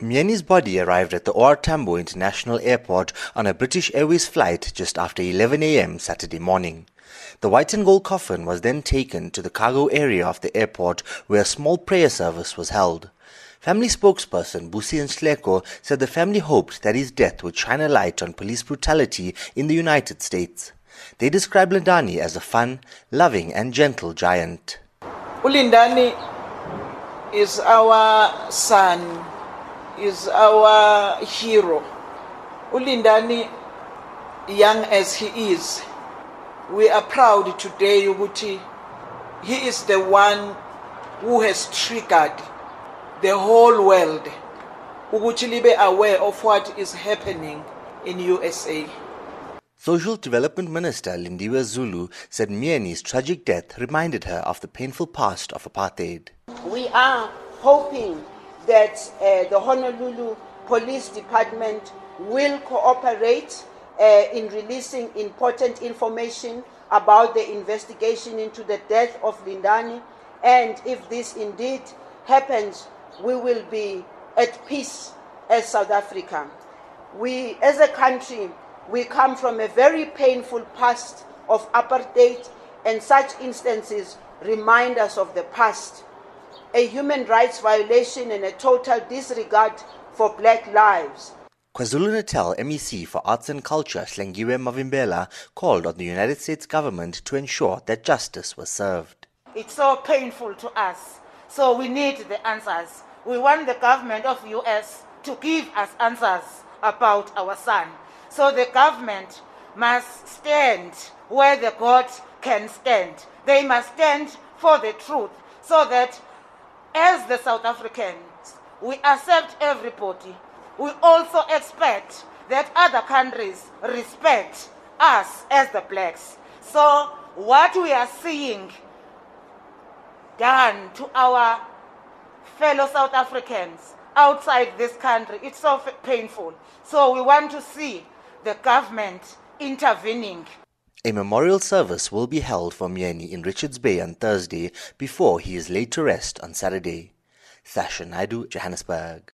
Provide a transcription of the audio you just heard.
Myeni's body arrived at the OR Tambo International Airport on a British Airways flight just after 11 a.m. Saturday morning. The white and gold coffin was then taken to the cargo area of the airport where a small prayer service was held. Family spokesperson Busi Nhleko said the family hoped that his death would shine a light on police brutality in the United States. They described Lindani as a fun, loving and gentle giant. Ulindani is our son is our hero. Ulindani, young as he is, we are proud today ukuthi he is the one who has triggered the whole world ukuthi libe aware of what is happening in USA. Social Development Minister Lindiwe Zulu said Myeni's tragic death reminded her of the painful past of apartheid. We are hoping that uh, the Honolulu Police Department will cooperate uh, in releasing important information about the investigation into the death of Lindani. And if this indeed happens, we will be at peace as South Africa. We, as a country, we come from a very painful past of apartheid, and such instances remind us of the past a human rights violation and a total disregard for black lives. KwaZulu-Natal MEC for Arts and Culture Hlengiwe Mavimbela called on the United States government to ensure that justice was served. It's so painful to us, so we need the answers. We want the government of US to give us answers about our son. So the government must stand where the God can stand. They must stand for the truth so that as the South Africans, we accept everybody. We also expect that other countries respect us as the blacks. So, what we are seeing done to our fellow South Africans outside this country, it's so painful. So, we want to see the government intervening. A memorial service will be held for Myeni in Richards Bay on Thursday before he is laid to rest on Saturday. Sasha Naidu, Johannesburg.